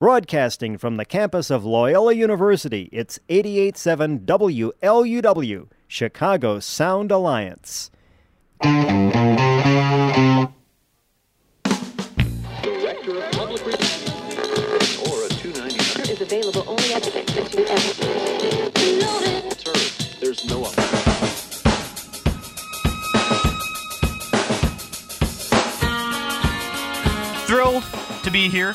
Broadcasting from the campus of Loyola University, it's 887 WLUW, Chicago Sound Alliance. Director of Public Relations or 299 is available only at the served. There's no other. Thrilled to be here.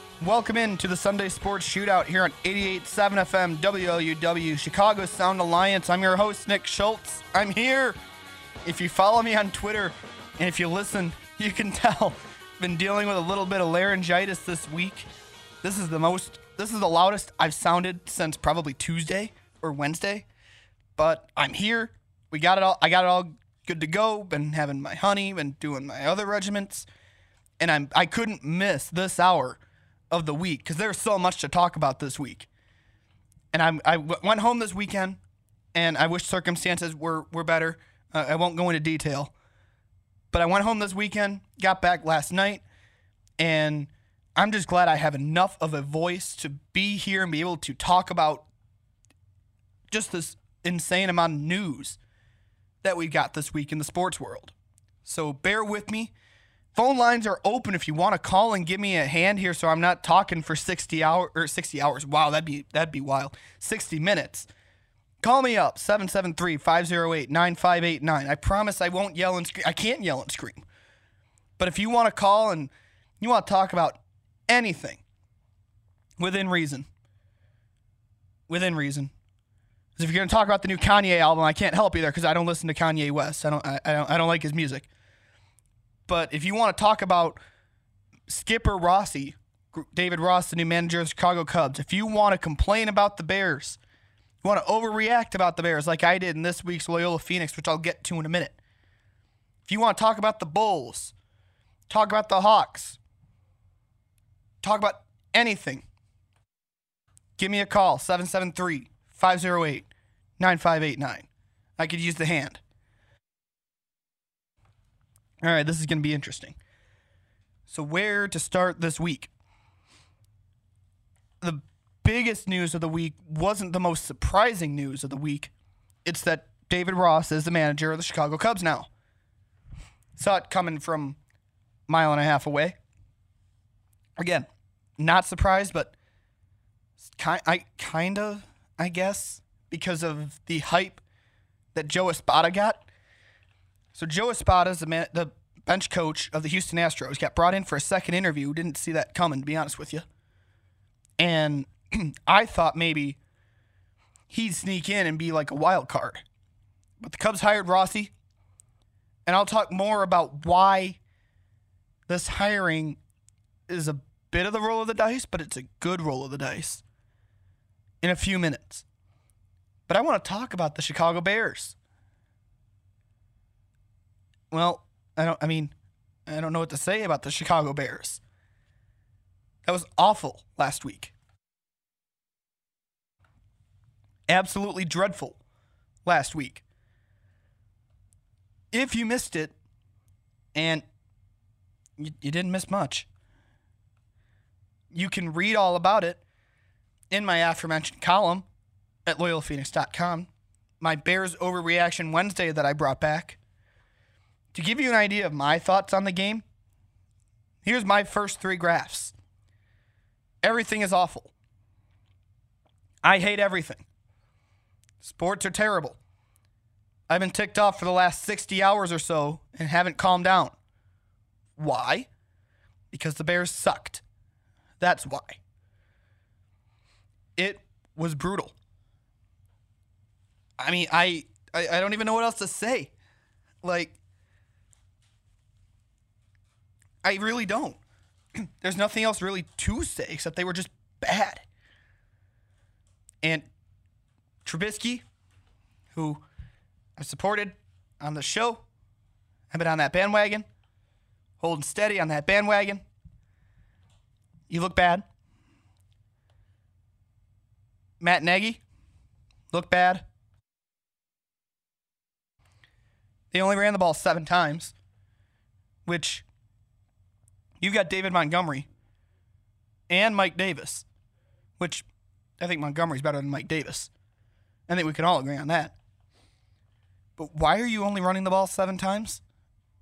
Welcome in to the Sunday Sports Shootout here on 88.7 FM WLUW, Chicago Sound Alliance. I'm your host, Nick Schultz. I'm here. If you follow me on Twitter and if you listen, you can tell I've been dealing with a little bit of laryngitis this week. This is the most, this is the loudest I've sounded since probably Tuesday or Wednesday. But I'm here. We got it all, I got it all good to go. Been having my honey, been doing my other regiments and I'm I couldn't miss this hour of the week because there's so much to talk about this week. And I'm I w- went home this weekend, and I wish circumstances were were better. Uh, I won't go into detail, but I went home this weekend, got back last night, and I'm just glad I have enough of a voice to be here and be able to talk about just this insane amount of news that we've got this week in the sports world. So bear with me. Phone lines are open if you want to call and give me a hand here so I'm not talking for 60 hour or 60 hours. Wow, that'd be that'd be wild. 60 minutes. Call me up 773-508-9589. I promise I won't yell and scream. I can't yell and scream. But if you want to call and you want to talk about anything within reason. Within reason. 'Cause if you're going to talk about the new Kanye album, I can't help you there because I don't listen to Kanye West. I don't I, I don't I don't like his music. But if you want to talk about Skipper Rossi, David Ross, the new manager of the Chicago Cubs, if you want to complain about the Bears, you want to overreact about the Bears like I did in this week's Loyola Phoenix, which I'll get to in a minute. If you want to talk about the Bulls, talk about the Hawks, talk about anything, give me a call 773 508 9589. I could use the hand. All right, this is going to be interesting. So, where to start this week? The biggest news of the week wasn't the most surprising news of the week. It's that David Ross is the manager of the Chicago Cubs now. Saw it coming from a mile and a half away. Again, not surprised, but kind, I kind of, I guess, because of the hype that Joe Espada got. So Joe Espada is the, man, the bench coach of the Houston Astros. Got brought in for a second interview. Didn't see that coming, to be honest with you. And I thought maybe he'd sneak in and be like a wild card. But the Cubs hired Rossi. And I'll talk more about why this hiring is a bit of the roll of the dice, but it's a good roll of the dice in a few minutes. But I want to talk about the Chicago Bears. Well, I don't I mean, I don't know what to say about the Chicago Bears. That was awful last week. Absolutely dreadful last week. If you missed it, and you, you didn't miss much, you can read all about it in my aforementioned column at loyolaphoenix.com. My Bears overreaction Wednesday that I brought back. To give you an idea of my thoughts on the game, here's my first three graphs. Everything is awful. I hate everything. Sports are terrible. I've been ticked off for the last 60 hours or so and haven't calmed down. Why? Because the Bears sucked. That's why. It was brutal. I mean, I, I I don't even know what else to say. Like I really don't. There's nothing else really to say except they were just bad. And Trubisky, who I supported on the show, I've been on that bandwagon, holding steady on that bandwagon. You look bad. Matt Nagy, look bad. They only ran the ball seven times, which you've got David Montgomery and Mike Davis, which I think Montgomery's better than Mike Davis. I think we can all agree on that. But why are you only running the ball seven times?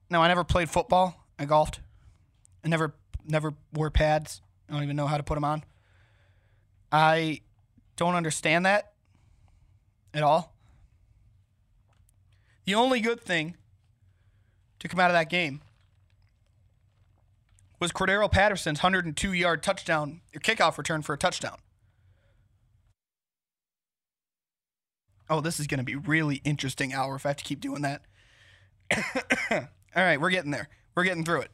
Now I never played football. I golfed. I never never wore pads. I don't even know how to put them on. I don't understand that at all. The only good thing to come out of that game was Cordarrelle Patterson's 102 yard touchdown, kickoff return for a touchdown. Oh, this is going to be really interesting hour if I have to keep doing that. All right, we're getting there. We're getting through it.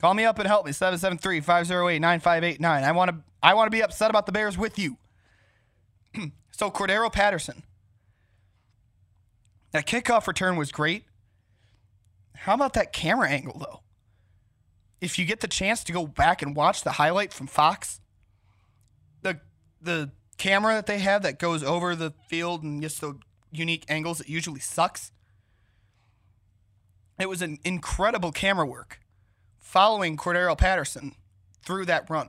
Call me up and help me 773-508-9589. I want to I want to be upset about the Bears with you. so Cordarrelle Patterson. That kickoff return was great. How about that camera angle though? If you get the chance to go back and watch the highlight from Fox, the the camera that they have that goes over the field and gets the unique angles it usually sucks. It was an incredible camera work following Cordarrelle Patterson through that run.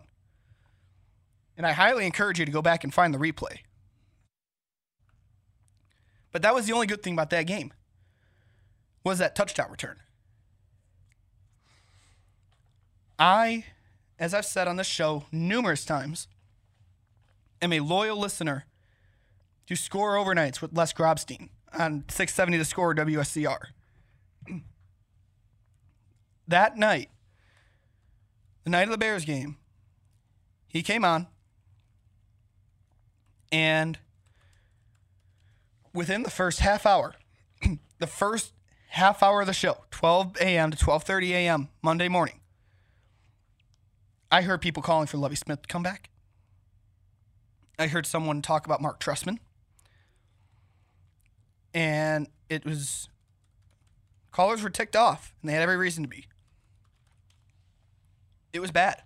And I highly encourage you to go back and find the replay. But that was the only good thing about that game. Was that touchdown return. I, as I've said on this show numerous times, am a loyal listener to Score Overnights with Les Grobstein on 670 The Score WSCR. that night, the night of the Bears game, he came on and within the first half hour, the first half hour of the show, 12 a.m. to 12:30 a.m. Monday morning, I heard people calling for Lovie Smith to come back. I heard someone talk about Marc Trestman. And it was callers were ticked off, and they had every reason to be. It was bad.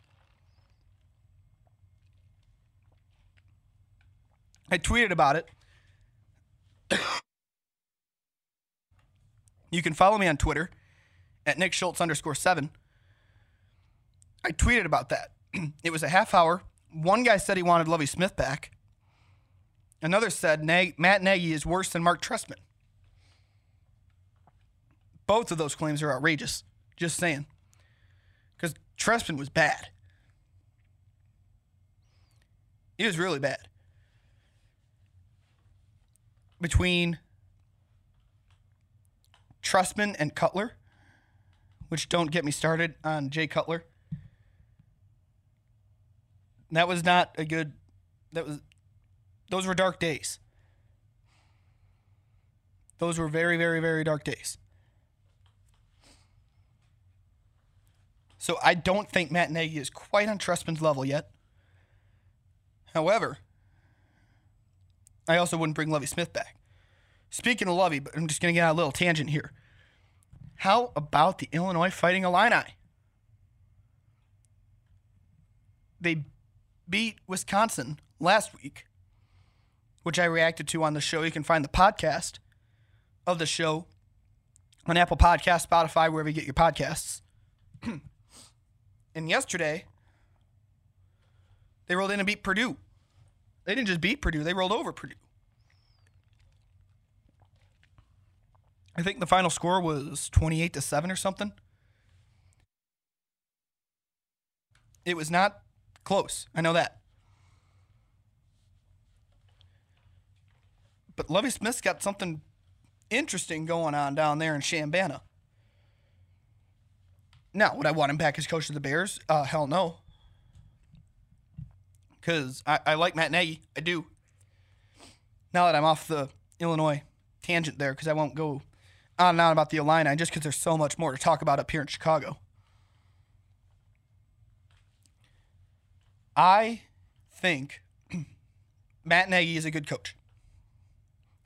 I tweeted about it. you can follow me on Twitter at Nick Schultz underscore seven. I tweeted about that. it was a half hour. One guy said he wanted Lovie Smith back. Another said Nag- Matt Nagy is worse than Marc Trestman. Both of those claims are outrageous. Just saying. Because Trestman was bad. He was really bad. Between Trestman and Cutler, which don't get me started on Jay Cutler. That was not a good. That was. Those were dark days. Those were very, very, very dark days. So I don't think Matt Nagy is quite on Trestman's level yet. However, I also wouldn't bring Lovie Smith back. Speaking of Lovie, but I'm just going to get on a little tangent here. How about the Illinois Fighting Illini? They beat Wisconsin last week, which I reacted to on the show. You can find the podcast of the show on Apple Podcast, Spotify, wherever you get your podcasts. and yesterday, they rolled in and beat Purdue. They didn't just beat Purdue, they rolled over Purdue. I think the final score was 28 to 7 or something. It was not close. I know that. But Lovie Smith's got something interesting going on down there in Chambana. Now, would I want him back as coach of the Bears? Uh, hell no. Because I, I like Matt Nagy. I do. Now that I'm off the Illinois tangent there, because I won't go on and on about the Illini, just because there's so much more to talk about up here in Chicago. I think Matt Nagy is a good coach.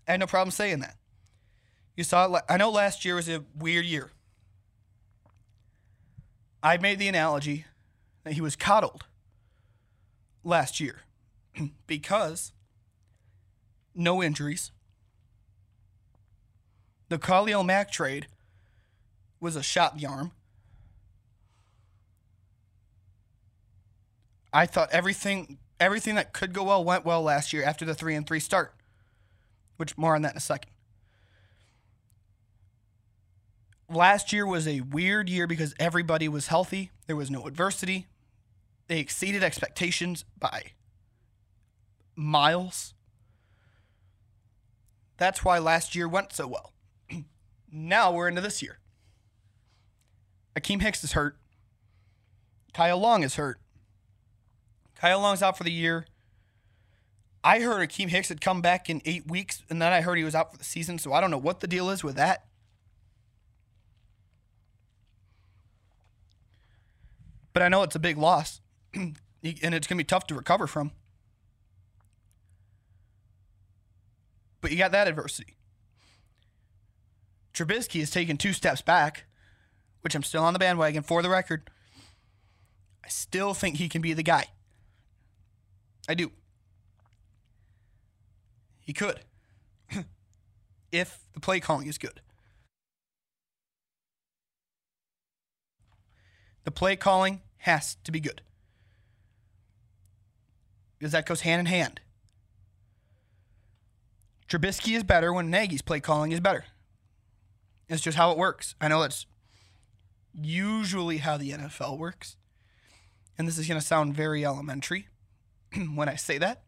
I have no problem saying that. You saw la- I know last year was a weird year. I made the analogy that he was coddled last year because no injuries. The Khalil Mack trade was a shot in the arm. I thought everything everything that could go well went well last year after the 3 and 3 start. Which more on that in a second. Last year was a weird year because everybody was healthy. There was no adversity. They exceeded expectations by miles. That's why last year went so well. now we're into this year. Akiem Hicks is hurt. Kyle Long is hurt. Kyle Long's out for the year. I heard Akiem Hicks had come back in eight weeks, and then I heard he was out for the season, so I don't know what the deal is with that. But I know it's a big loss, and it's going to be tough to recover from. But you got that adversity. Trubisky has taken two steps back, which I'm still on the bandwagon for the record. I still think he can be the guy. I do. He could. if the play calling is good. The play calling has to be good. Because that goes hand in hand. Trubisky is better when Nagy's play calling is better. It's just how it works. I know that's usually how the NFL works. And this is going to sound very elementary when I say that.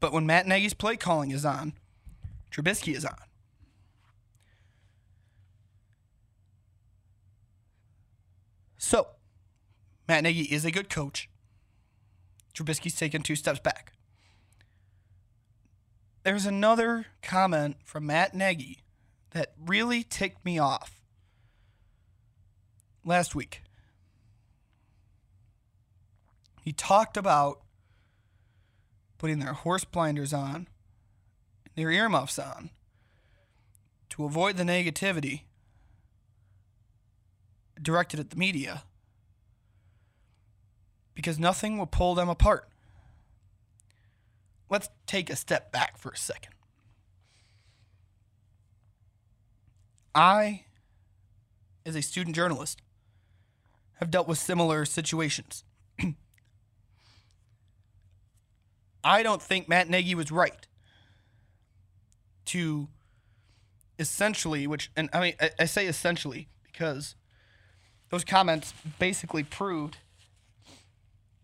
But when Matt Nagy's play calling is on, Trubisky is on. So, Matt Nagy is a good coach. Trubisky's taken two steps back. There's another comment from Matt Nagy that really ticked me off last week. He talked about putting their horse blinders on, their earmuffs on, to avoid the negativity directed at the media because nothing will pull them apart. Let's take a step back for a second. I, as a student journalist, have dealt with similar situations. I don't think Matt Nagy was right to essentially, which, and I mean, I, I say essentially because those comments basically proved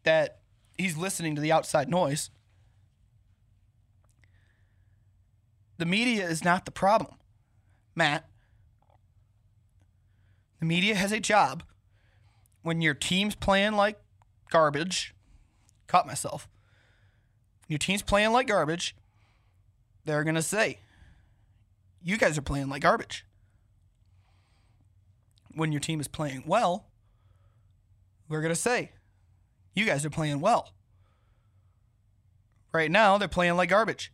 that he's listening to the outside noise. The media is not the problem, Matt. The media has a job when your team's playing like garbage. Caught myself. Your team's playing like garbage. They're going to say, You guys are playing like garbage. When your team is playing well, we're going to say, You guys are playing well. Right now, they're playing like garbage.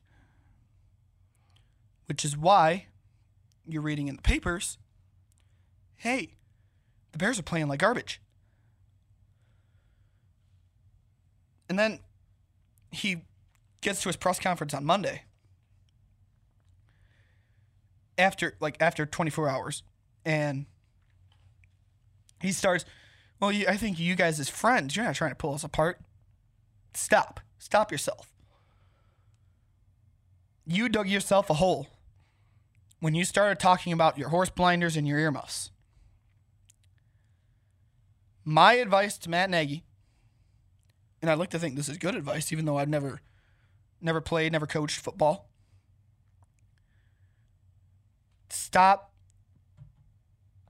Which is why you're reading in the papers hey, the Bears are playing like garbage. And then he gets to his press conference on Monday. After like after 24 hours and he starts, "Well, you, I think you guys as friends, you're not trying to pull us apart. Stop. Stop yourself. You dug yourself a hole when you started talking about your horse blinders and your earmuffs. My advice to Matt Nagy, and I'd like to think this is good advice, even though I've never, never played, never coached football. Stop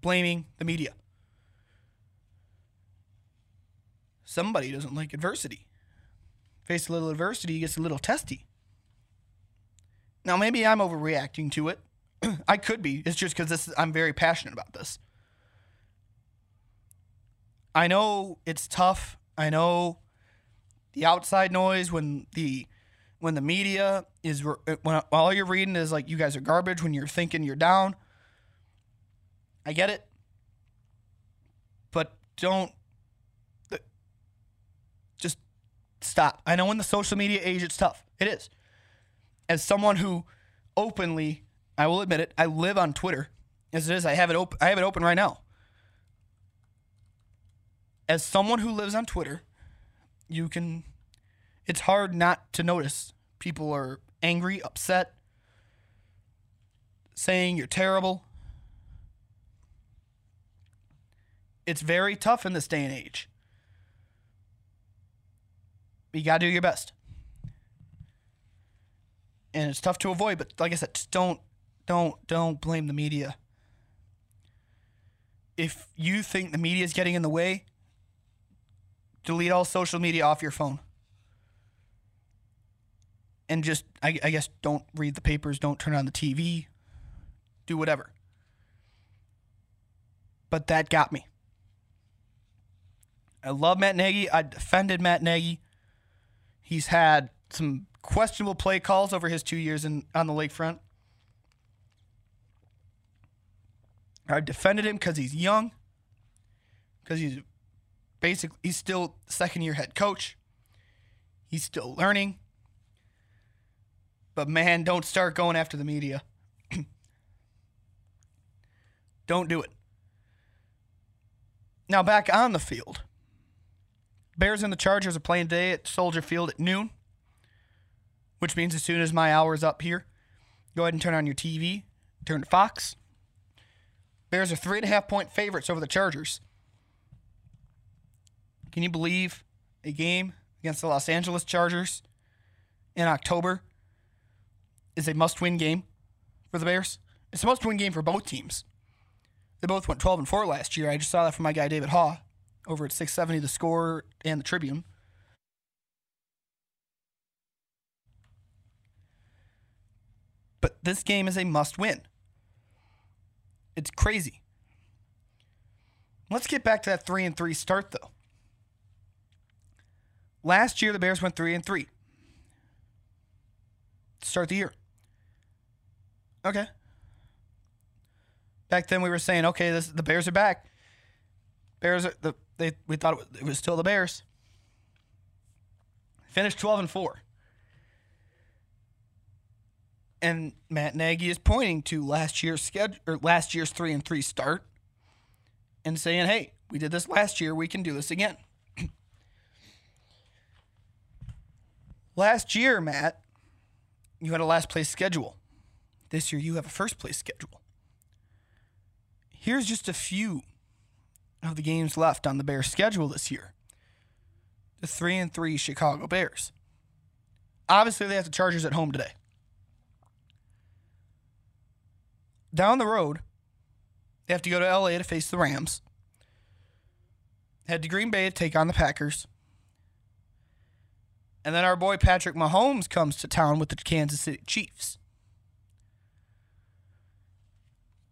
blaming the media. Somebody doesn't like adversity. Face a little adversity, gets a little testy. Now, maybe I'm overreacting to it. I could be. It's just because I'm very passionate about this. I know it's tough. I know the outside noise when the when the media is uh, when all you're reading is like you guys are garbage when you're thinking you're down. I get it. But don't uh, just stop. I know in the social media age it's tough. It is. As someone who openly, I will admit it, I live on Twitter. As it is, I have it open I have it open right now. As someone who lives on Twitter, you can it's hard not to notice people are angry, upset, saying you're terrible. It's very tough in this day and age. You got to do your best. And it's tough to avoid, but like I said, just don't don't don't blame the media. If you think the media is getting in the way, delete all social media off your phone and just I, I, guess don't read the papers, don't turn on the TV, do whatever. But that got me. I love Matt Nagy. I defended Matt Nagy. He's had some questionable play calls over his two years in on the lakefront. I defended him because he's young, because he's basically he's still second year head coach. He's still learning. But man, don't start going after the media. don't do it. Now back on the field. Bears and the Chargers are playing today at Soldier Field at noon, which means as soon as my hour is up here, go ahead and turn on your TV, turn to Fox. Bears are three and a half point favorites over the Chargers. Can you believe a game against the Los Angeles Chargers in October is a must win game for the Bears. It's a must win game for both teams. They both went 12 and 4 last year. I just saw that from my guy David Haugh over at 670 The Score and the Tribune. But this game is a must win. It's crazy. Let's get back to that 3 and 3 start though. Last year the Bears went 3 and 3. Start the year. Okay. Back then we were saying, okay, this, the Bears are back. Bears are the they we thought it was, it was still the Bears. Finished 12 and 4. And Matt Nagy is pointing to last year's schedule or last year's 3 and 3 start and saying, "Hey, we did this last year, we can do this again." last year, Matt, you had a last place schedule. This year, you have a first place schedule. Here's just a few of the games left on the Bears' schedule this year. The 3 and 3 Chicago Bears. Obviously, they have the Chargers at home today. Down the road, they have to go to LA to face the Rams. Head to Green Bay to take on the Packers. And then our boy Patrick Mahomes comes to town with the Kansas City Chiefs.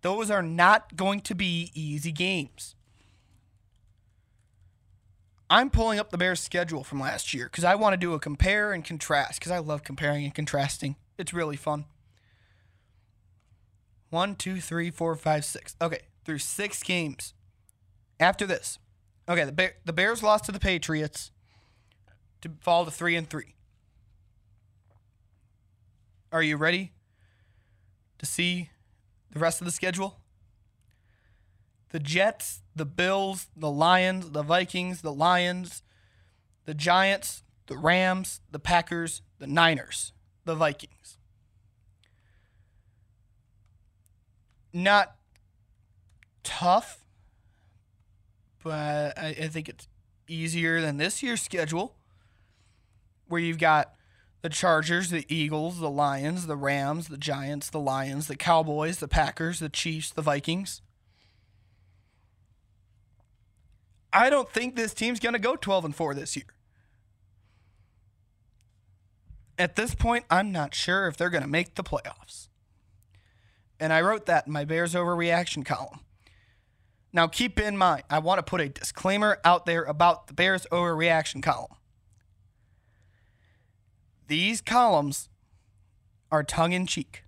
Those are not going to be easy games. I'm pulling up the Bears' schedule from last year because I want to do a compare and contrast because I love comparing and contrasting. It's really fun. One, two, three, four, five, six. Okay, through six games. After this, okay, the Bear, the Bears lost to the Patriots to fall to three and three. Are you ready to see the rest of the schedule? The Jets, the Bills, the Lions, the Vikings, the Lions, the Giants, the Rams, the Packers, the Niners, the Vikings. Not tough, but I, think it's easier than this year's schedule, where you've got the Chargers, the Eagles, the Lions, the Rams, the Giants, the Lions, the Cowboys, the Packers, the Chiefs, the Vikings. I don't think this team's going to go 12 and 4 this year. At this point, I'm not sure if they're going to make the playoffs. And I wrote that in my Bears overreaction column. Now, keep in mind, I want to put a disclaimer out there about the Bears overreaction column. These columns are tongue in cheek.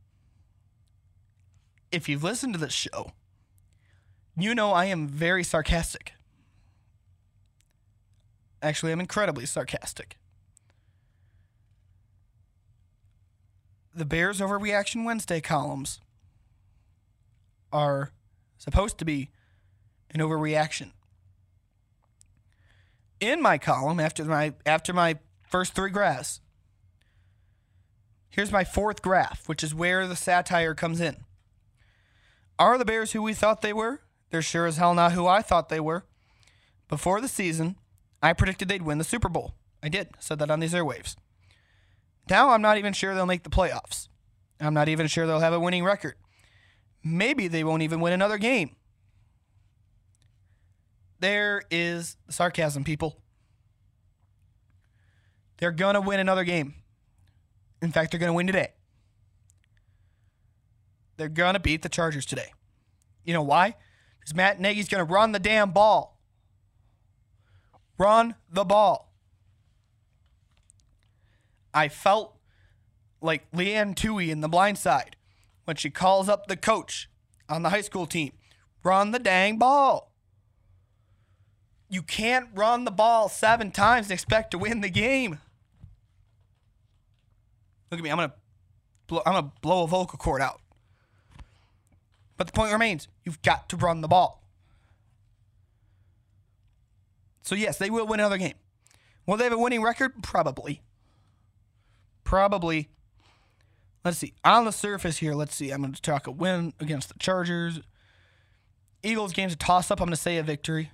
If you've listened to this show, you know I am very sarcastic. Actually, I'm incredibly sarcastic. The Bears Overreaction Wednesday columns are supposed to be an overreaction. In my column, after my after my first three graphs, here's my fourth graph, which is where the satire comes in. Are the Bears who we thought they were? They're sure as hell not who I thought they were. Before the season, I predicted they'd win the Super Bowl. I did. Said that on these airwaves. Now I'm not even sure they'll make the playoffs. I'm not even sure they'll have a winning record. Maybe they won't even win another game. There is sarcasm, people. They're going to win another game. In fact, they're going to win today. They're going to beat the Chargers today. You know why? Because Matt Nagy's going to run the damn ball. Run the ball. I felt like Leigh Anne Tuohy in The Blind Side when she calls up the coach on the high school team. Run the dang ball. You can't run the ball seven times and expect to win the game. Look at me. I'm gonna blow, I'm gonna blow a vocal cord out. But the point remains: you've got to run the ball. So yes, they will win another game. Will they have a winning record? Probably. Probably. Let's see. On the surface here, let's see. I'm going to talk a win against the Chargers. Eagles game's a toss up. I'm going to say a victory.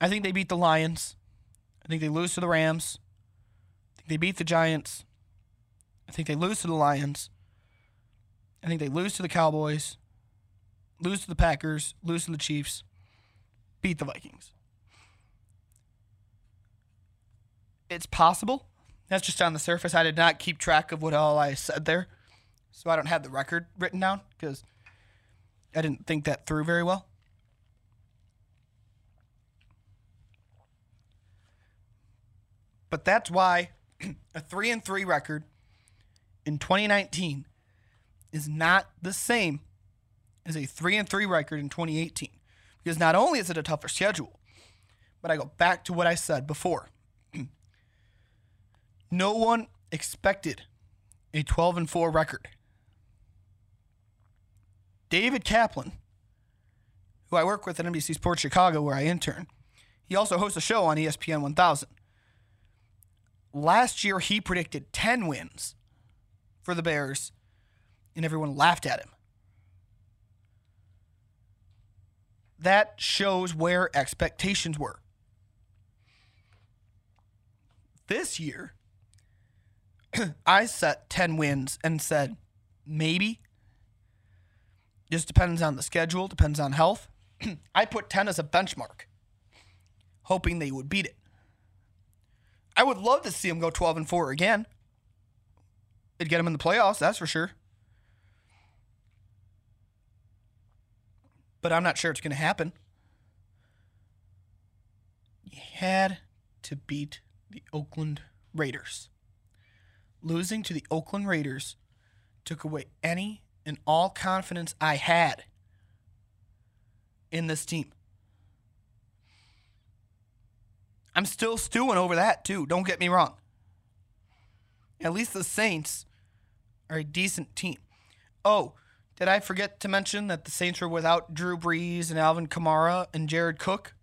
I think they beat the Lions. I think they lose to the Rams. I think they beat the Giants. I think they lose to the Lions. I think they lose to the Cowboys, lose to the Packers, lose to the Chiefs, beat the Vikings. It's possible. That's just on the surface. I did not keep track of what all I said there. So I don't have the record written down because I didn't think that through very well. But that's why a 3 and 3 record in 2019 is not the same as a 3 and 3 record in 2018 because not only is it a tougher schedule, but I go back to what I said before. no one expected a 12 and 4 record. David Kaplan, who I work with at NBC Sports Chicago where I intern, he also hosts a show on ESPN 1000. Last year, he predicted 10 wins for the Bears, and everyone laughed at him. That shows where expectations were. This year, I set 10 wins and said, maybe. Just depends on the schedule, depends on health. I put 10 as a benchmark, hoping they would beat it. I would love to see them go 12 and 4 again. It'd get them in the playoffs, that's for sure. But I'm not sure it's going to happen. You had to beat the Oakland Raiders. Losing to the Oakland Raiders took away any and all confidence I had in this team. I'm still stewing over that too. Don't get me wrong. At least the Saints are a decent team. Oh, did I forget to mention that the Saints were without Drew Brees and Alvin Kamara and Jared Cook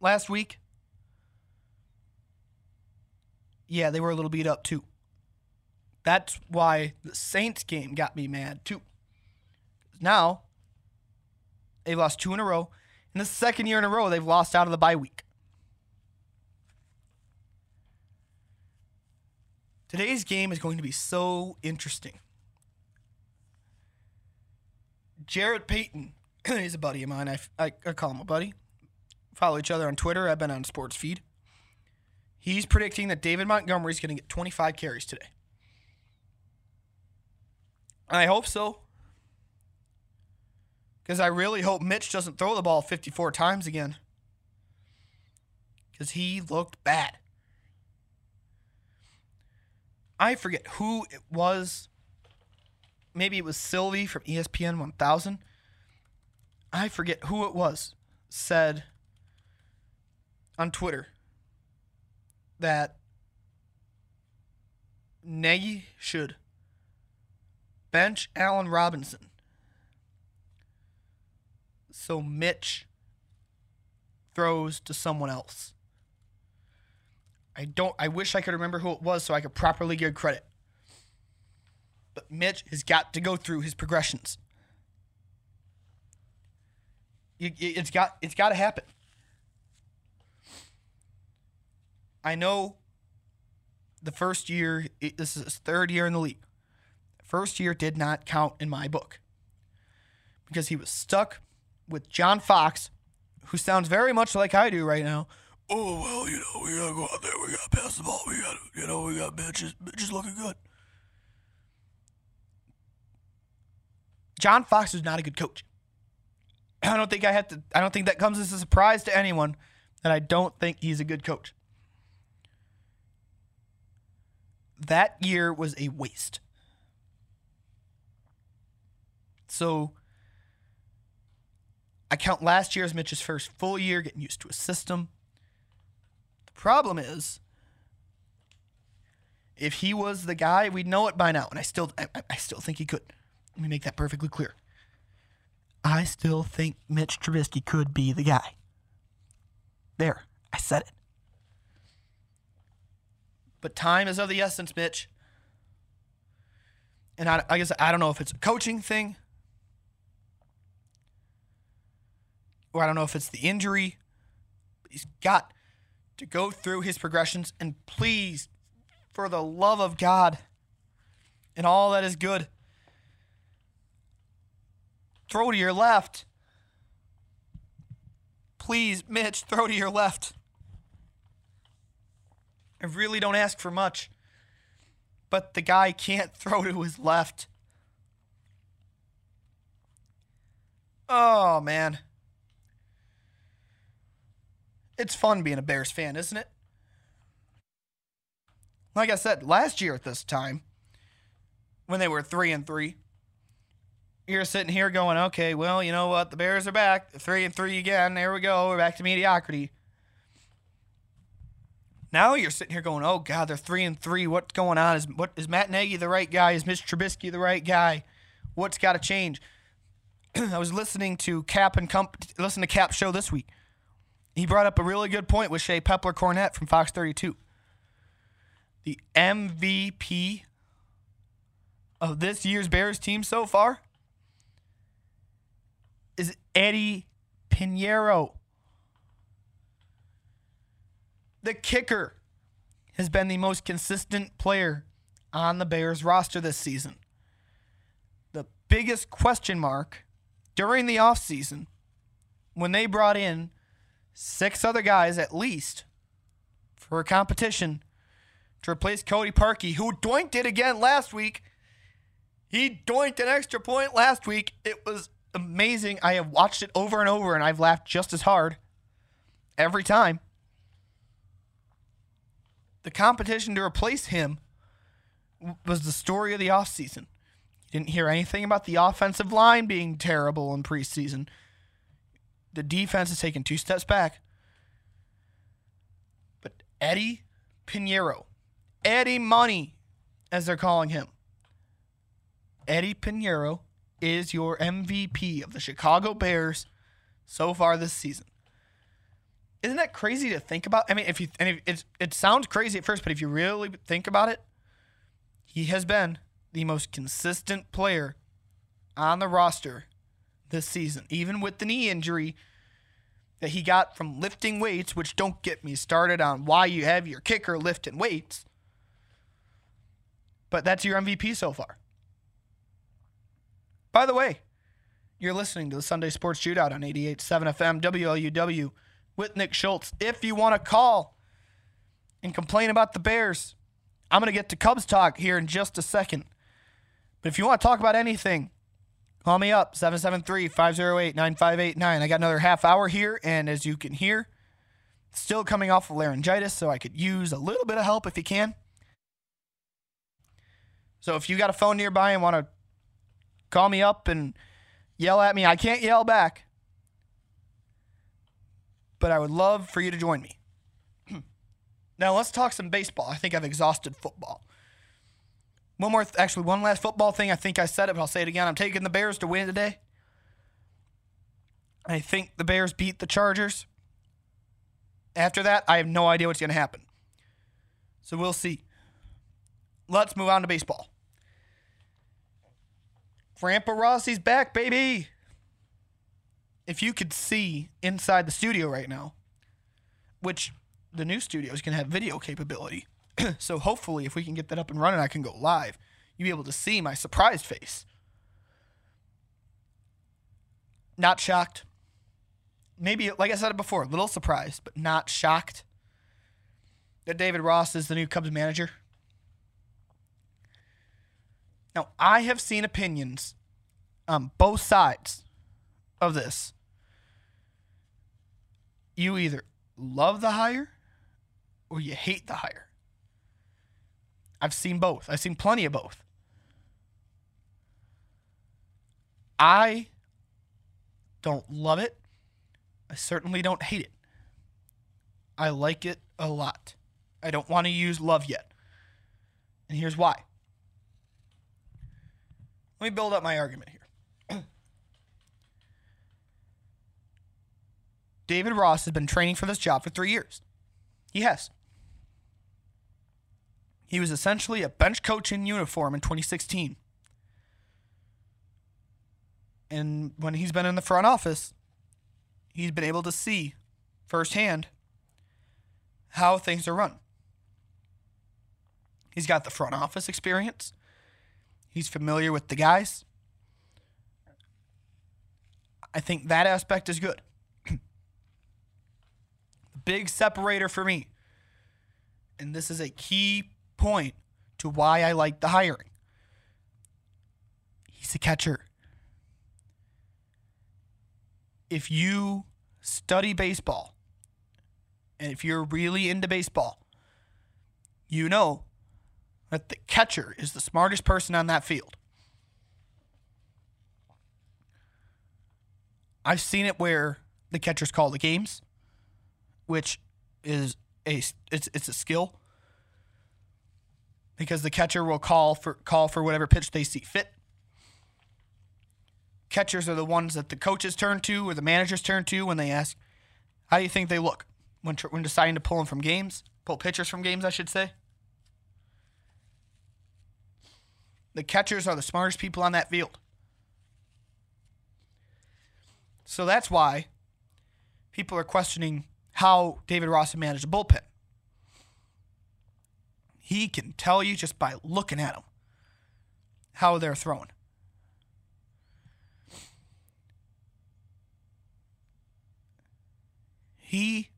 last week? Yeah, they were a little beat up too. That's why the Saints game got me mad too. Now, they've lost two in a row. In the second year in a row, they've lost out of the bye week. Today's game is going to be so interesting. Jarrett Payton, he's a buddy of mine. I, I, I call him a buddy. Follow each other on Twitter. I've been on Sports Feed. He's predicting that David Montgomery is going to get 25 carries today. I hope so. Because I really hope Mitch doesn't throw the ball 54 times again. Because he looked bad. I forget who it was. Maybe it was Silvy from ESPN 1000. I forget who it was. Said on Twitter that Nagy should bench Allen Robinson so Mitch throws to someone else. I don't I wish I could remember who it was so I could properly give credit. But Mitch has got to go through his progressions. It's got it's got to happen. I know the first year this is his third year in the league. First year did not count in my book because he was stuck with John Fox, who sounds very much like I do right now. Oh well, you know we gotta go out there, we gotta pass the ball, we gotta, you know, we got bitches, bitches looking good. John Fox is not a good coach. I don't think I have to. I don't think that comes as a surprise to anyone that I don't think he's a good coach. That year was a waste. So I count last year as Mitch's first full year getting used to a system. Problem is, if he was the guy, we'd know it by now, and I still, I- I still think he could. Let me make that perfectly clear. I still think Mitch Trubisky could be the guy. There, I said it. But time is of the essence, Mitch. And I, I guess I don't know if it's a coaching thing, or I don't know if it's the injury. He's got to go through his progressions, and please, for the love of God, and all that is good, throw to your left. Please, Mitch, throw to your left. I really don't ask for much. But the guy can't throw to his left. Oh, man. It's fun being a Bears fan, isn't it? Like I said, last year at this time, when they were 3 and 3, you're sitting here going, okay, well, you know what? The Bears are back. 3 and 3 again. There we go. We're back to mediocrity. Now you're sitting here going, "Oh God, they're three and three. What's going on? Is what is Matt Nagy the right guy? Is Mitch Trubisky the right guy? What's got to change?" I was listening to Cap and Comp, listen to Cap show this week. He brought up a really good point with Shea Pepler Cornett from Fox 32. The MVP of this year's Bears team so far is Eddy Pineiro. The kicker has been the most consistent player on the Bears roster this season. The biggest question mark during the offseason when they brought in six other guys at least for a competition to replace Cody Parkey, who doinked it again last week. He doinked an extra point last week. It was amazing. I have watched it over and over and I've laughed just as hard every time the competition to replace him was the story of the offseason. You didn't hear anything about the offensive line being terrible in preseason. The defense has taken two steps back. But Eddy Pineiro, Eddie Money, as they're calling him, Eddy Pineiro is your MVP of the Chicago Bears so far this season. Isn't that crazy to think about? I mean, if you and if it sounds crazy at first, but if you really think about it, he has been the most consistent player on the roster this season, even with the knee injury that he got from lifting weights, which don't get me started on why you have your kicker lifting weights. But that's your MVP so far. By the way, you're listening to the Sunday Sports Shootout on 88.7 FM WLUW with Nick Schultz. If you want to call and complain about the Bears, I'm going to get to Cubs talk here in just a second. But if you want to talk about anything, call me up 773 508 9589. I got another half hour here, and as you can hear, still coming off of laryngitis, so I could use a little bit of help if you can. So if you got a phone nearby and want to call me up and yell at me, I can't yell back. But I would love for you to join me. now let's talk some baseball. I think I've exhausted football. One more, th- actually, one last football thing. I think I said it, but I'll say it again. I'm taking the Bears to win today. I think the Bears beat the Chargers. After that, I have no idea what's going to happen. So we'll see. Let's move on to baseball. Grandpa Rossi's back, baby. If you could see inside the studio right now, which the new studios can have video capability. so hopefully, if we can get that up and running, I can go live. You'll be able to see my surprised face. Not shocked. Maybe, like I said before, a little surprised, but not shocked that David Ross is the new Cubs manager. Now, I have seen opinions on both sides of this. You either love the hire or you hate the hire. I've seen both. I've seen plenty of both. I don't love it. I certainly don't hate it. I like it a lot. I don't want to use love yet. And here's why. Let me build up my argument here. David Ross has been training for this job for three years. He has. He was essentially a bench coach in uniform in 2016. And when he's been in the front office, he's been able to see firsthand how things are run. He's got the front office experience. He's familiar with the guys. I think that aspect is good. the big separator for me, and this is a key point to why I like the hiring. He's a catcher. If you study baseball, and if you're really into baseball, you know that the catcher is the smartest person on that field. I've seen it where the catchers call the games, which is a it's it's a skill because the catcher will call for call for whatever pitch they see fit. Catchers are the ones that the coaches turn to or the managers turn to when they ask, "How do you think they look when tr- when deciding to pull them from games, pull pitchers from games?" I should say. The catchers are the smartest people on that field. So that's why people are questioning how David Ross managed a bullpen. He can tell you just by looking at them how they're throwing. He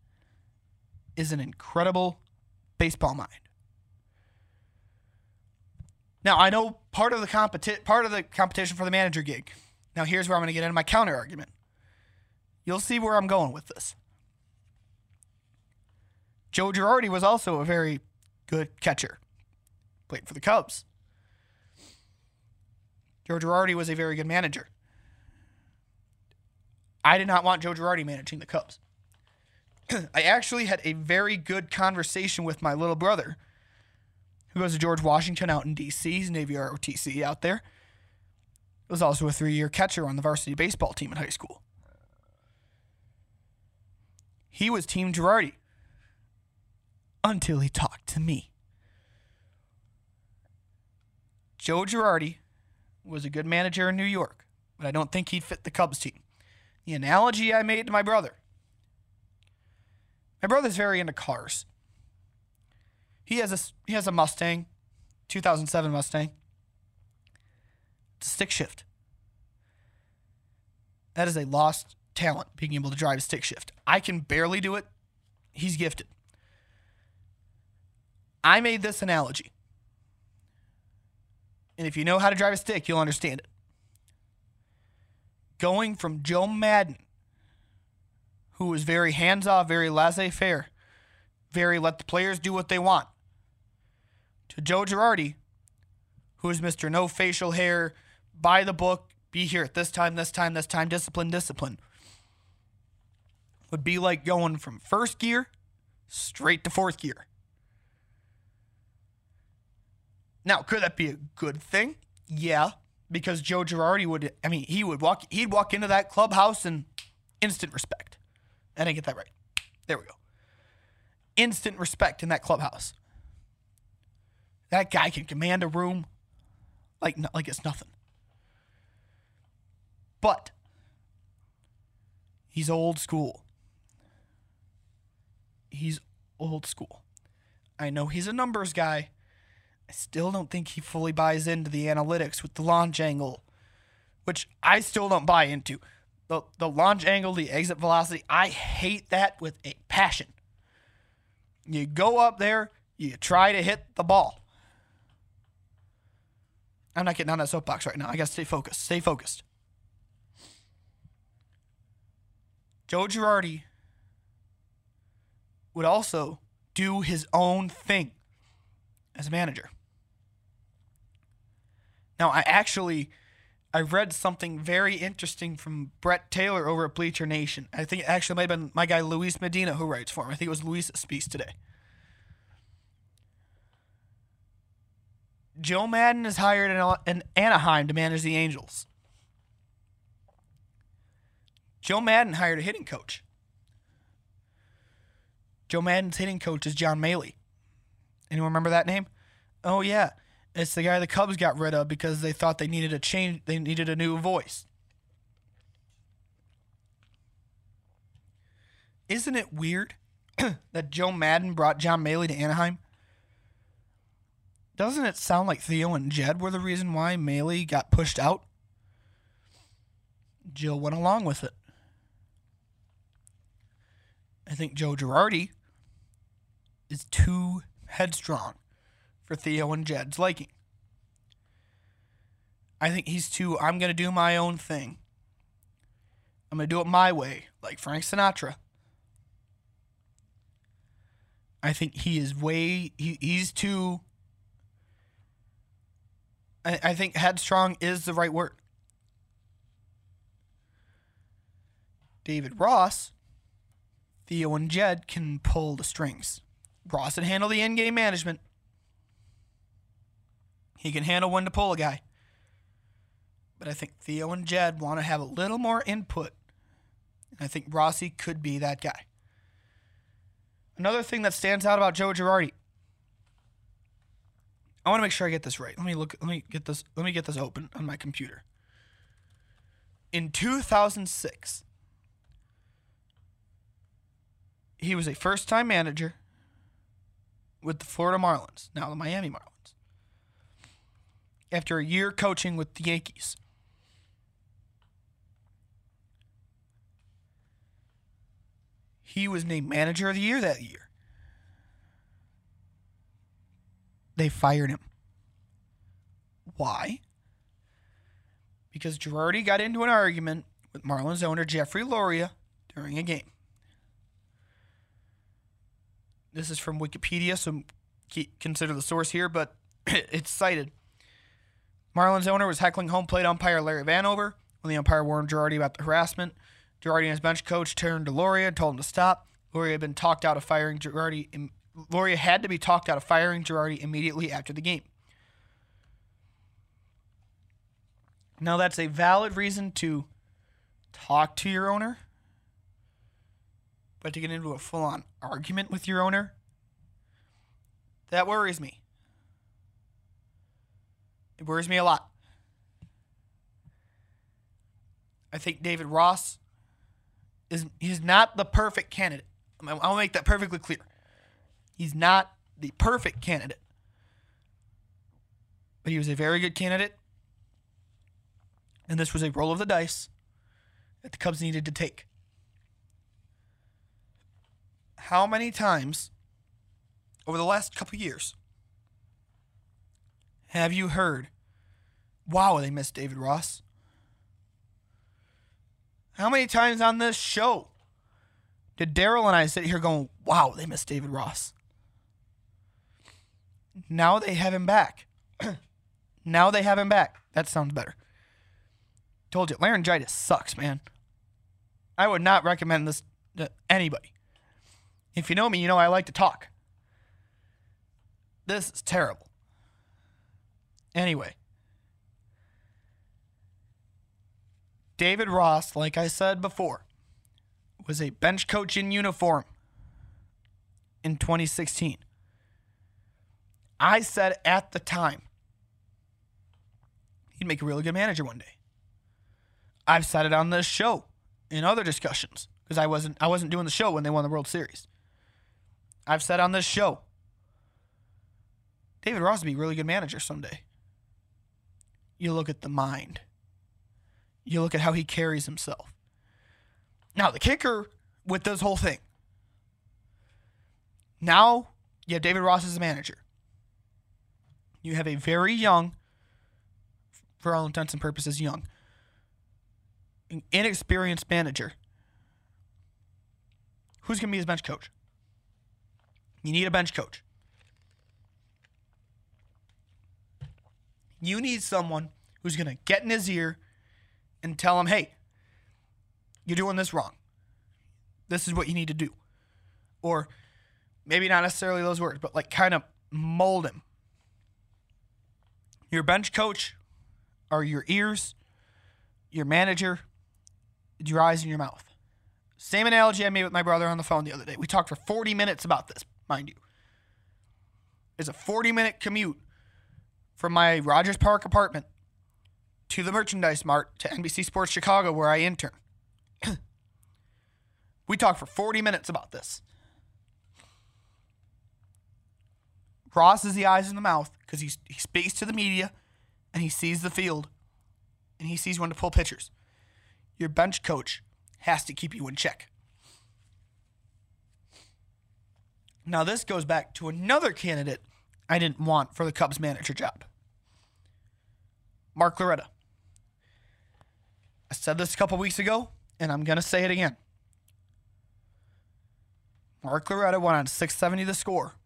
is an incredible baseball mind. Now I know part of the competi- part of the competition for the manager gig. Now here's where I'm going to get into my counter argument. You'll see where I'm going with this. Joe Girardi was also a very good catcher. Played for the Cubs. Joe Girardi was a very good manager. I did not want Joe Girardi managing the Cubs. I actually had a very good conversation with my little brother who goes to George Washington out in D.C. He's Navy ROTC out there. Was also a three year catcher on the varsity baseball team in high school. He was Team Girardi until he talked to me. Joe Girardi was a good manager in New York, but I don't think he'd fit the Cubs team. The analogy I made to my brother my brother's very into cars. He has a he has a Mustang 2007 Mustang. It's a stick shift. That is a lost talent, being able to drive a stick shift. I can barely do it. He's gifted. I made this analogy. And if you know how to drive a stick, you'll understand it. Going from Joe Maddon, who was very hands off, very laissez faire, very let the players do what they want, to Joe Girardi, who is Mr. No Facial Hair, by the book, be here at this time, this time, this time, discipline, discipline. Would be like going from first gear straight to fourth gear. Now, could that be a good thing? Yeah, because Joe Girardi would. I mean, he would walk. He'd walk into that clubhouse and instant respect. I didn't get that right. There we go. Instant respect in that clubhouse. That guy can command a room like like it's nothing. But he's old school. He's old school. I know he's a numbers guy. I still don't think he fully buys into the analytics with the launch angle, which I still don't buy into. The, the launch angle, the exit velocity, I hate that with a passion. You go up there, you try to hit the ball. I'm not getting on that soapbox right now. I got to stay focused. Stay focused. Joe Girardi would also do his own thing as a manager. Now, I actually I read something very interesting from Brett Taylor over at Bleacher Nation. I think it actually might have been my guy Luis Medina who writes for him. I think it was Luis's piece today. Joe Maddon is hired in Anaheim to manage the Angels. Joe Maddon hired a hitting coach. Joe Maddon's hitting coach is John Mallee. Anyone remember that name? Oh yeah, it's the guy the Cubs got rid of because they thought they needed a change. They needed a new voice. Isn't it weird that Joe Maddon brought John Mallee to Anaheim? Doesn't it sound like Theo and Jed were the reason why Mallee got pushed out? Jill went along with it. I think Joe Girardi is too headstrong for Theo and Jed's liking. I think he's too, I'm going to do my own thing. I'm going to do it my way, like Frank Sinatra. I think he is way, he, he's too, I, I think headstrong is the right word. David Ross, Theo and Jed can pull the strings. Ross can handle the in game management. He can handle when to pull a guy. But I think Theo and Jed want to have a little more input. And I think Rossi could be that guy. Another thing that stands out about Joe Girardi. I want to make sure I get this right. Let me look let me get this let me get this open on my computer. In 2006, he was a first-time manager with the Florida Marlins, now the Miami Marlins. After a year coaching with the Yankees. He was named manager of the year that year. They fired him. Why? Because Girardi got into an argument with Marlins owner Jeffrey Loria during a game. This is from Wikipedia, so consider the source here, but it's cited. Marlins owner was heckling home plate umpire Larry Vanover when the umpire warned Girardi about the harassment. Girardi and his bench coach turned to Loria and told him to stop. Loria had been talked out of firing Girardi. Loria had to be talked out of firing Girardi immediately after the game. Now that's a valid reason to talk to your owner, but to get into a full-on argument with your owner, that worries me. It worries me a lot. I think David Ross is he's not the perfect candidate. I'll make that perfectly clear. He's not the perfect candidate. but he was a very good candidate. And this was a roll of the dice that the Cubs needed to take. How many times over the last couple years have you heard, wow, they missed David Ross? How many times on this show did Daryl and I sit here going, wow, they missed David Ross? Now they have him back. now they have him back. That sounds better. Told you, laryngitis sucks, man. I would not recommend this to anybody. If you know me, you know I like to talk. This is terrible. Anyway, David Ross, like I said before, was a bench coach in uniform in 2016. I said at the time he'd make a really good manager one day. I've said it on this show in other discussions because I wasn't I wasn't doing the show when they won the World Series. I've said on this show David Ross would be a really good manager someday. You look at the mind. You look at how he carries himself. Now, the kicker with this whole thing. Now, you have David Ross as a manager. You have a very young, for all intents and purposes, young, inexperienced manager. Who's going to be his bench coach? You need a bench coach. You need someone who's going to get in his ear and tell him, hey, you're doing this wrong. This is what you need to do. Or maybe not necessarily those words, but like kind of mold him. Your bench coach are your ears, your manager, your eyes, and your mouth. Same analogy I made with my brother on the phone the other day. We talked for 40 minutes about this, mind you. It's a 40 minute commute from my Rogers Park apartment to the merchandise mart to NBC Sports Chicago where I intern. we talked for 40 minutes about this. Ross is the eyes and the mouth because he, he speaks to the media and he sees the field and he sees when to pull pitchers. Your bench coach has to keep you in check. Now, this goes back to another candidate I didn't want for the Cubs manager job Mark Loretta. I said this a couple weeks ago, and I'm going to say it again. Mark Loretta went on 670 the score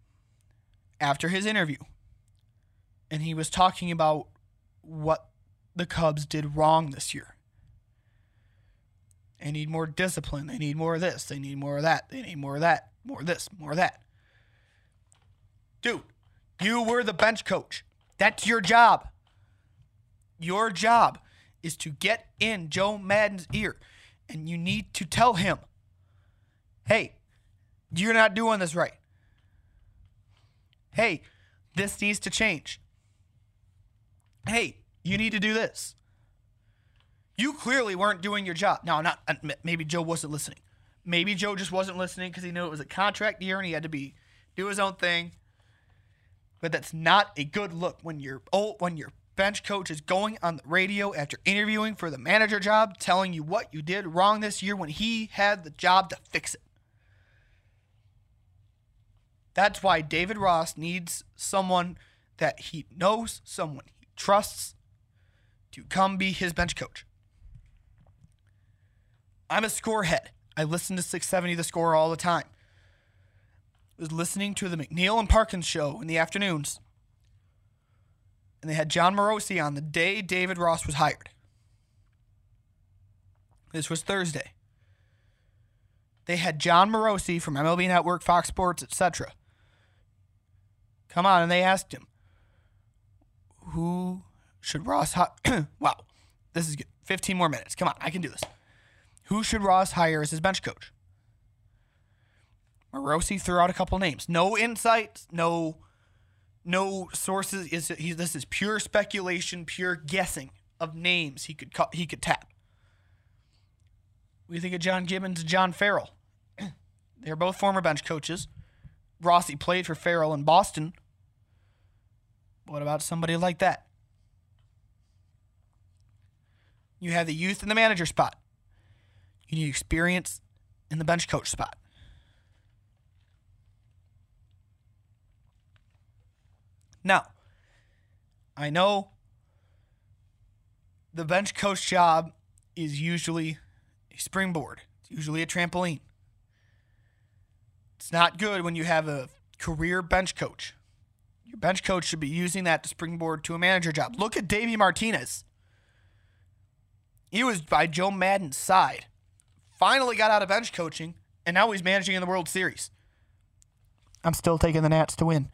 after his interview, and he was talking about what the Cubs did wrong this year. They need more discipline. They need more of this. They need more of that. They need more of that. More of this. More of that. Dude, you were the bench coach. That's your job. Your job is to get in Joe Maddon's ear and you need to tell him, hey, you're not doing this right. Hey, this needs to change. Hey, you need to do this. You clearly weren't doing your job. Now, not uh, maybe Joe wasn't listening. Maybe Joe just wasn't listening because he knew it was a contract year and he had to be do his own thing. But that's not a good look when your oh when your bench coach is going on the radio after interviewing for the manager job, telling you what you did wrong this year when he had the job to fix it. That's why David Ross needs someone that he knows, someone he trusts to come be his bench coach. I'm a score head. I listen to 670 the score all the time. I was listening to the McNeil and Parkins show in the afternoons. And they had Jon Morosi on the day David Ross was hired. This was Thursday. They had Jon Morosi from MLB Network, Fox Sports, etc. Come on, and they asked him, "Who should Ross?" hire?" wow, this is good. 15 more minutes. Come on, I can do this. Who should Ross hire as his bench coach? Morosi threw out a couple names. No insights, no no sources. Is he, this is pure speculation, pure guessing of names he could call, he could tap. We think of John Gibbons and John Farrell. They're both former bench coaches. Rossi played for Farrell in Boston. What about somebody like that? You have the youth in the manager spot. You need experience in the bench coach spot. Now, I know the bench coach job is usually a springboard, it's usually a trampoline. It's not good when you have a career bench coach. Your bench coach should be using that to springboard to a manager job. Look at Davey Martinez. He was by Joe Maddon's side. Finally got out of bench coaching, and now he's managing in the World Series. I'm still taking the Nats to win.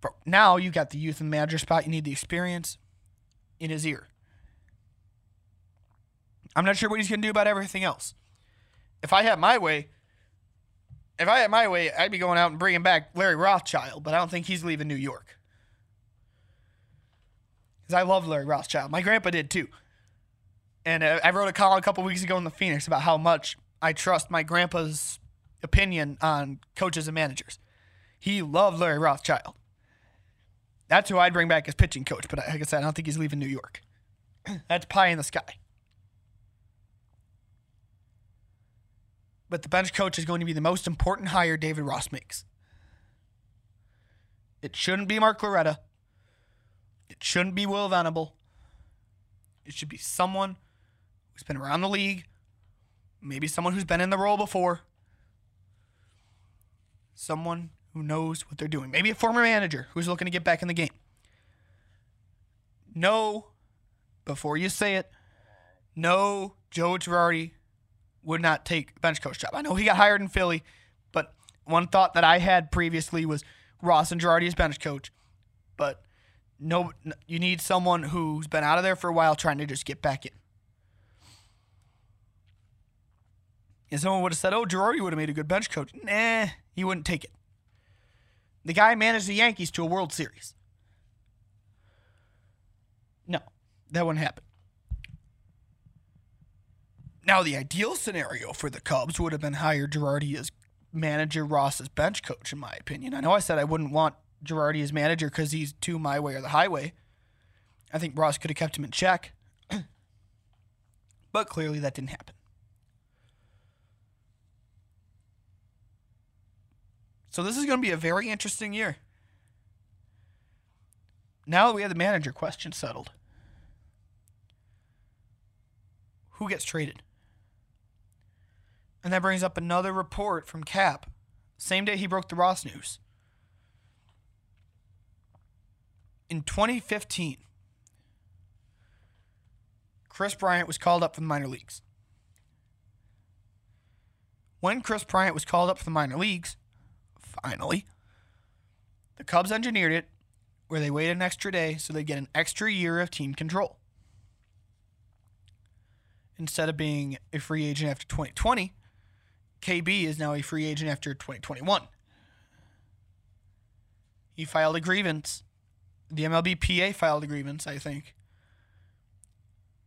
Bro, now you got the youth and manager spot. You need the experience in his ear. I'm not sure what he's going to do about everything else. If I had my way, if I had my way, I'd be going out and bringing back Larry Rothschild, but I don't think he's leaving New York. Because I love Larry Rothschild. My grandpa did too. And uh, I wrote a column a couple weeks ago in the Phoenix about how much I trust my grandpa's opinion on coaches and managers. He loved Larry Rothschild. That's who I'd bring back as pitching coach, but like I said, I don't think he's leaving New York. That's pie in the sky. But the bench coach is going to be the most important hire David Ross makes. It shouldn't be Mark Loretta. It shouldn't be Will Venable. It should be someone who's been around the league, maybe someone who's been in the role before, someone who knows what they're doing, maybe a former manager who's looking to get back in the game. No, before you say it, no, Joe Girardi would not take bench coach job. I know he got hired in Philly, but one thought that I had previously was Ross and Girardi as bench coach. But no, you need someone who's been out of there for a while trying to just get back in. And someone would have said, oh, Girardi would have made a good bench coach. Nah, he wouldn't take it. The guy managed the Yankees to a World Series. No, that wouldn't happen. Now, the ideal scenario for the Cubs would have been hire Girardi as manager, Ross as bench coach, in my opinion. I know I said I wouldn't want Girardi as manager because he's too my way or the highway. I think Ross could have kept him in check. but clearly that didn't happen. So this is going to be a very interesting year. Now that we have the manager question settled, who gets traded? And that brings up another report from Cap. Same day he broke the Ross news. In 2015, Kris Bryant was called up from the minor leagues. When Kris Bryant was called up for the minor leagues, finally, the Cubs engineered it where they waited an extra day so they get an extra year of team control. Instead of being a free agent after 2020, KB is now a free agent after 2021. He filed a grievance. The MLBPA filed a grievance, I think.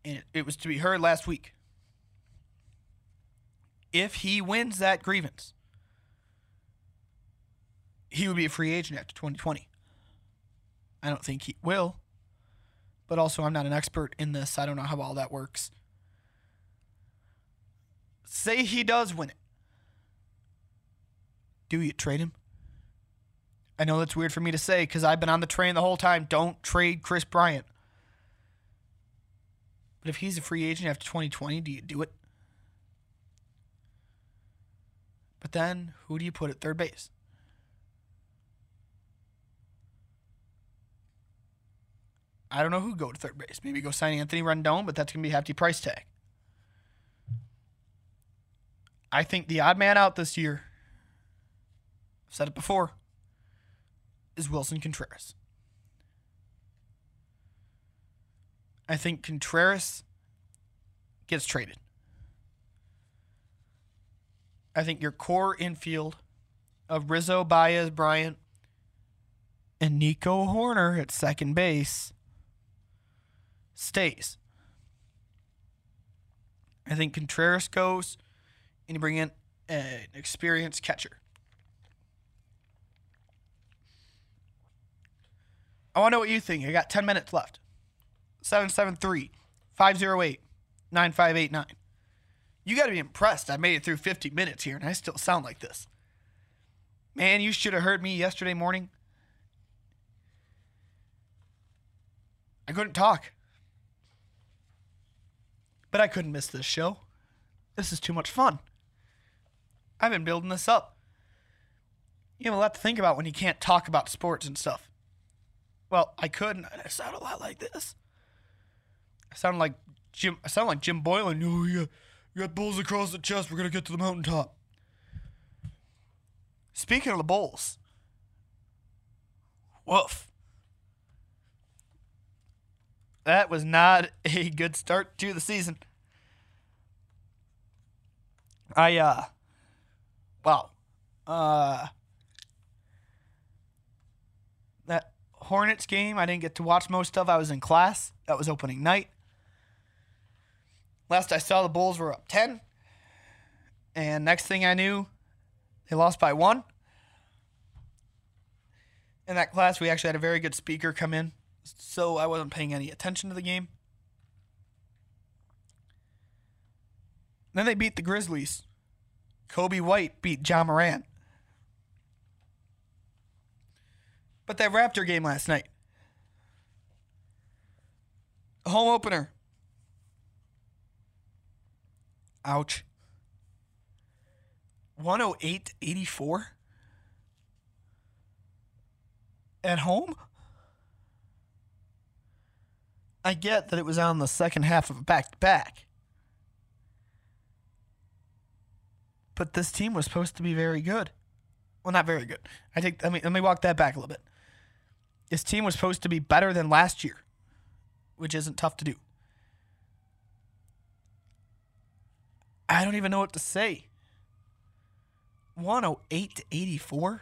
And it, it was to be heard last week. If he wins that grievance, he would be a free agent after 2020. I don't think he will. But also, I'm not an expert in this. I don't know how all that works. Say he does win it. Do you trade him? I know that's weird for me to say because I've been on the train the whole time. Don't trade Kris Bryant. But if he's a free agent after 2020, do you do it? But then, who do you put at third base? I don't know who go to third base. Maybe go sign Anthony Rendon, but that's going to be a hefty price tag. I think the odd man out this year, I've said it before, is Willson Contreras. I think Contreras gets traded. I think your core infield of Rizzo, Baez, Bryant, and Nico Hoerner at second base stays. I think Contreras goes and you bring in an experienced catcher. I want to know what you think. I got 10 minutes left. 773 508 9589. You got to be impressed. I made it through 50 minutes here and I still sound like this. Man, you should have heard me yesterday morning. I couldn't talk. But I couldn't miss this show. This is too much fun. I've been building this up. You have a lot to think about when you can't talk about sports and stuff. Well, I could, and I sound a lot like this. I sound like Jim. I sound like Jim Boylan. Oh, yeah, you got bulls across the chest. We're gonna get to the mountaintop. Speaking of the bulls, woof. That was not a good start to the season. I uh, wow, uh, that Hornets game I didn't get to watch most of. I was in class. That was opening night. Last I saw, the Bulls were up 10. And next thing I knew, they lost by one. In that class, we actually had a very good speaker come in, so I wasn't paying any attention to the game. Then they beat the Grizzlies. Coby White beat Ja Morant. But that Raptor game last night, a home opener. Ouch. 108 84 at home? I get that it was on the second half of a back to back. But this team was supposed to be very good. Well, not very good. I think let me let me walk that back a little bit. This team was supposed to be better than last year, which isn't tough to do. I don't even know what to say. 108 to 84.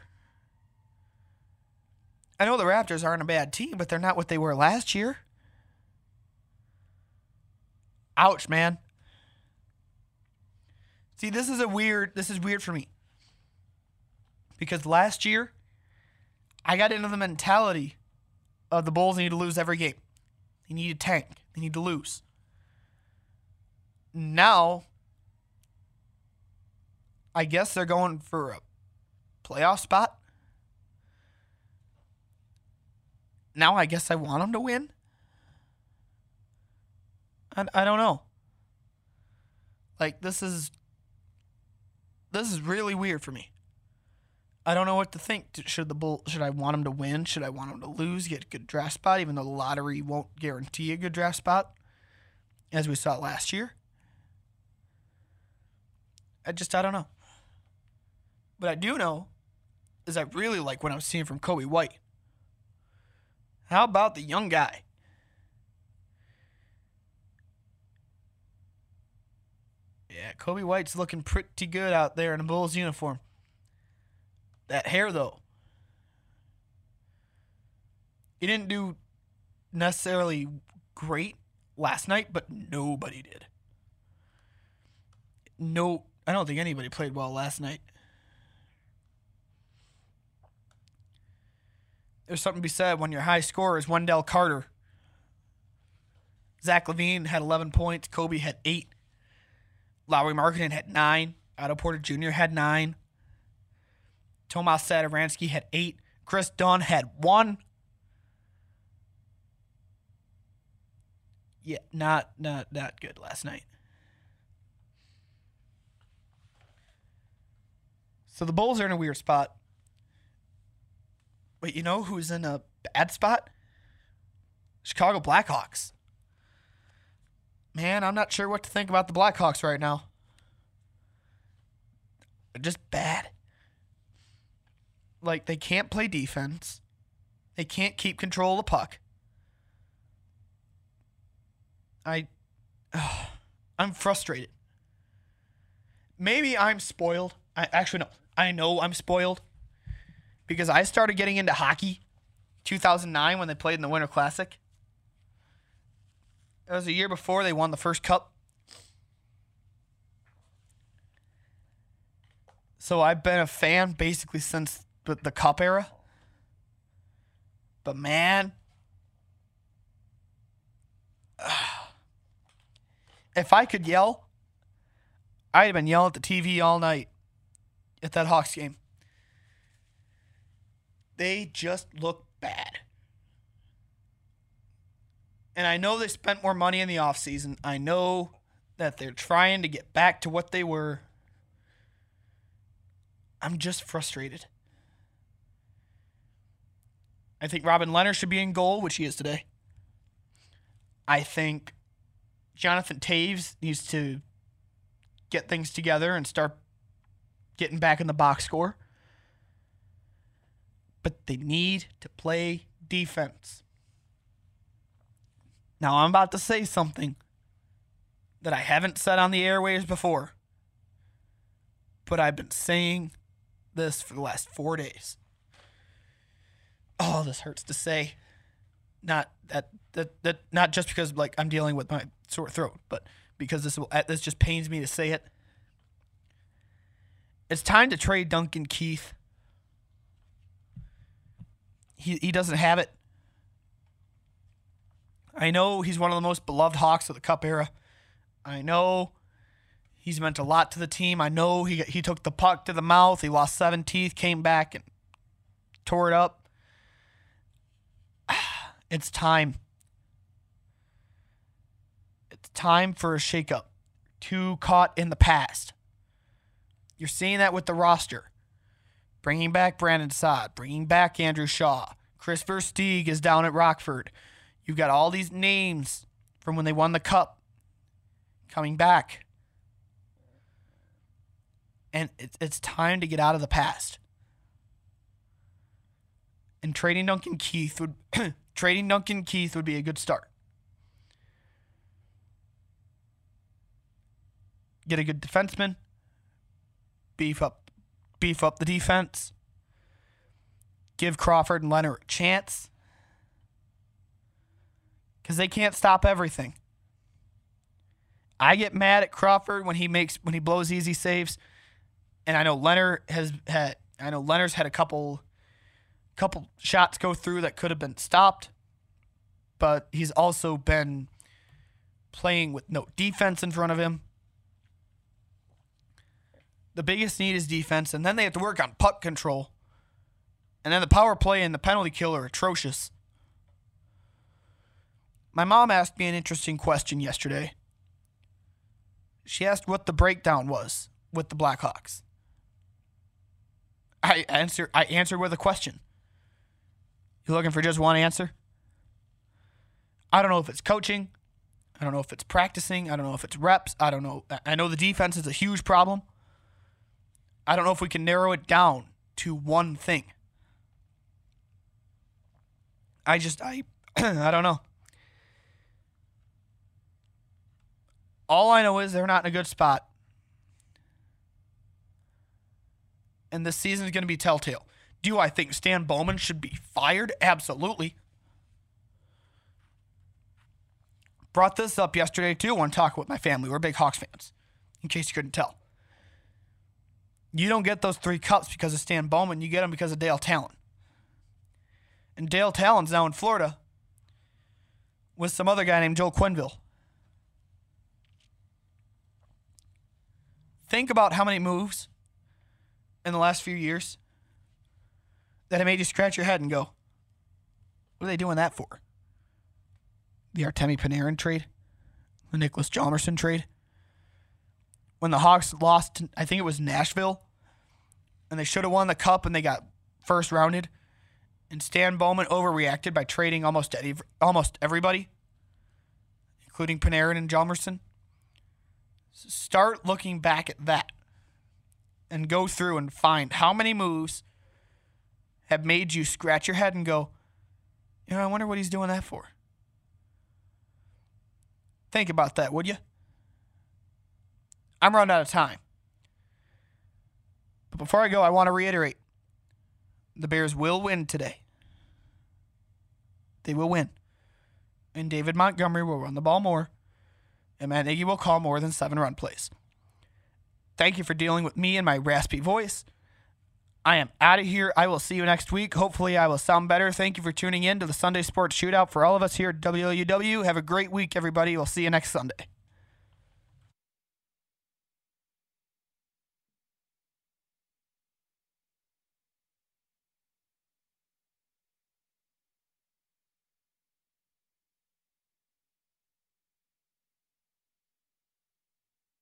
I know the Raptors aren't a bad team, but they're not what they were last year. Ouch, man. See, this is a weird this is weird for me. Because last year I got into the mentality of the Bulls need to lose every game. They need to tank. They need to lose. Now I guess they're going for a playoff spot. Now I guess I want them to win. I, I don't know. Like this is this is really weird for me. I don't know what to think. Should the bull? Should I want him to win? Should I want him to lose? Get a good draft spot, even though the lottery won't guarantee a good draft spot, as we saw last year. I just I don't know. But I do know is I really like what I'm seeing from Coby White. How about the young guy? Yeah, Coby White's looking pretty good out there in a Bulls uniform. That hair, though. He didn't do necessarily great last night, but nobody did. No, I don't think anybody played well last night. There's something to be said when your high scorer is Wendell Carter. Zach LaVine had 11 points. Coby had 8. Lauri Markkanen had 9. Otto Porter Jr. had 9. Tomas Satoransky had 8. Kris Dunn had 1. Yeah, not not not good last night. So the Bulls are in a weird spot. But you know who's in a bad spot? Chicago Blackhawks. Man, I'm not sure what to think about the Blackhawks right now. They're just bad. Like, they can't play defense, they can't keep control of the puck. I. ugh, I'm frustrated. Maybe I'm spoiled. I actually no. I know I'm spoiled because I started getting into hockey 2009 when they played in the Winter Classic. It was a year before they won the first cup. So I've been a fan basically since the, the cup era. But man, if I could yell, I'd have been yelling at the TV all night at that Hawks game. They just look bad. And I know they spent more money in the offseason. I know that they're trying to get back to what they were. I'm just frustrated. I think Robin Leonard should be in goal, which he is today. I think Jonathan Toews needs to get things together and start getting back in the box score. But they need to play defense. Now, I'm about to say something that I haven't said on the airwaves before, but I've been saying this for the last four days. Oh, this hurts to say. Not that that that not just because like I'm dealing with my sore throat, but because this will this just pains me to say it. It's time to trade Duncan Keith. He he doesn't have it. I know he's one of the most beloved Hawks of the Cup era. I know he's meant a lot to the team. I know he he took the puck to the mouth. He lost seven teeth, came back and tore it up. It's time. It's time for a shakeup. Too caught in the past. You're seeing that with the roster. Bringing back Brandon Saad, bringing back Andrew Shaw. Kris Versteeg is down at Rockford. You've got all these names from when they won the cup coming back. And it's, it's time to get out of the past. And trading Duncan Keith would trading Duncan Keith would be a good start. Get a good defenseman. Beef up beef up the defense. Give Crawford and Leonard a chance. Cuz they can't stop everything. I get mad at Crawford when he makes when he blows easy saves. And I know Leonard has had I know Leonard's had a couple couple shots go through that could have been stopped, but he's also been playing with no defense in front of him. The biggest need is defense, and then they have to work on puck control. And then the power play and the penalty kill are atrocious. My mom asked me an interesting question yesterday. She asked what the breakdown was with the Blackhawks. I answer I answered with a question. You looking for just one answer? I don't know if it's coaching. I don't know if it's practicing. I don't know if it's reps. I don't know. I know the defense is a huge problem. I don't know if we can narrow it down to one thing. I just I I don't know. All I know is they're not in a good spot. And this season is going to be telltale. Do I think Stan Bowman should be fired? Absolutely. Brought this up yesterday too when talking with my family. We're big Hawks fans, in case you couldn't tell. You don't get those three cups because of Stan Bowman. You get them because of Dale Tallon. And Dale Tallon's now in Florida with some other guy named Joe Quenneville. Think about how many moves in the last few years that have made you scratch your head and go, what are they doing that for? The Artemi Panarin trade, the Niklas Hjalmarsson trade. When the Hawks lost, to, I think it was Nashville, and they should have won the cup and they got first rounded, and Stan Bowman overreacted by trading almost almost everybody, including Panarin and Hjalmarsson. Start looking back at that and go through and find how many moves have made you scratch your head and go, you know, I wonder what he's doing that for. Think about that, would you? I'm running out of time. But before I go, I want to reiterate the Bears will win today. They will win. And David Montgomery will run the ball more. And Matt Nagy will call more than seven run plays. Thank you for dealing with me and my raspy voice. I am out of here. I will see you next week. Hopefully, I will sound better. Thank you for tuning in to the Sunday Sports Shootout. For all of us here at WLUW, have a great week, everybody. We'll see you next Sunday.